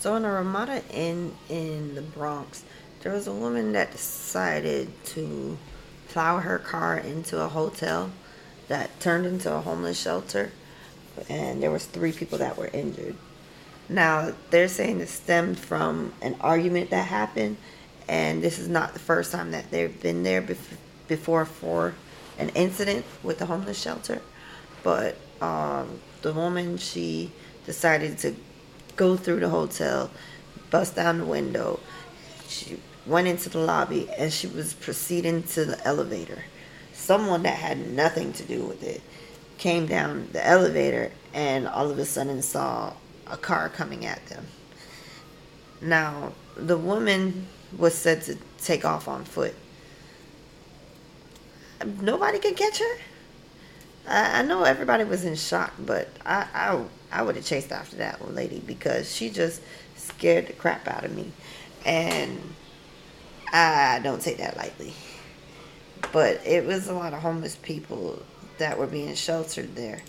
So in a Ramada Inn in the Bronx, there was a woman that decided to plow her car into a hotel that turned into a homeless shelter, and there was three people that were injured. Now they're saying it stemmed from an argument that happened, and this is not the first time that they've been there bef- before for an incident with the homeless shelter. But um, the woman she decided to go through the hotel, bust down the window. She went into the lobby and she was proceeding to the elevator. Someone that had nothing to do with it came down the elevator and all of a sudden saw a car coming at them. Now, the woman was said to take off on foot. Nobody could catch her. I, know everybody was in shock, but I, I, I would have chased after that lady because she just scared the crap out of me. And I don't take that lightly. But it was a lot of homeless people that were being sheltered there.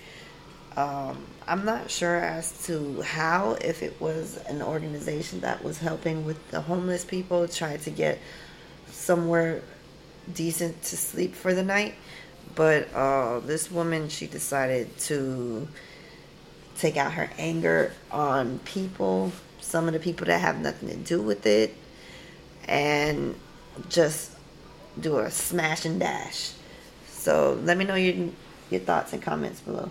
Um, I'm not sure as to how, if it was an organization that was helping with the homeless people, try to get somewhere decent to sleep for the night. But uh, this woman, she decided to take out her anger on people, some of the people that have nothing to do with it, and just do a smash and dash. So let me know your your thoughts and comments below.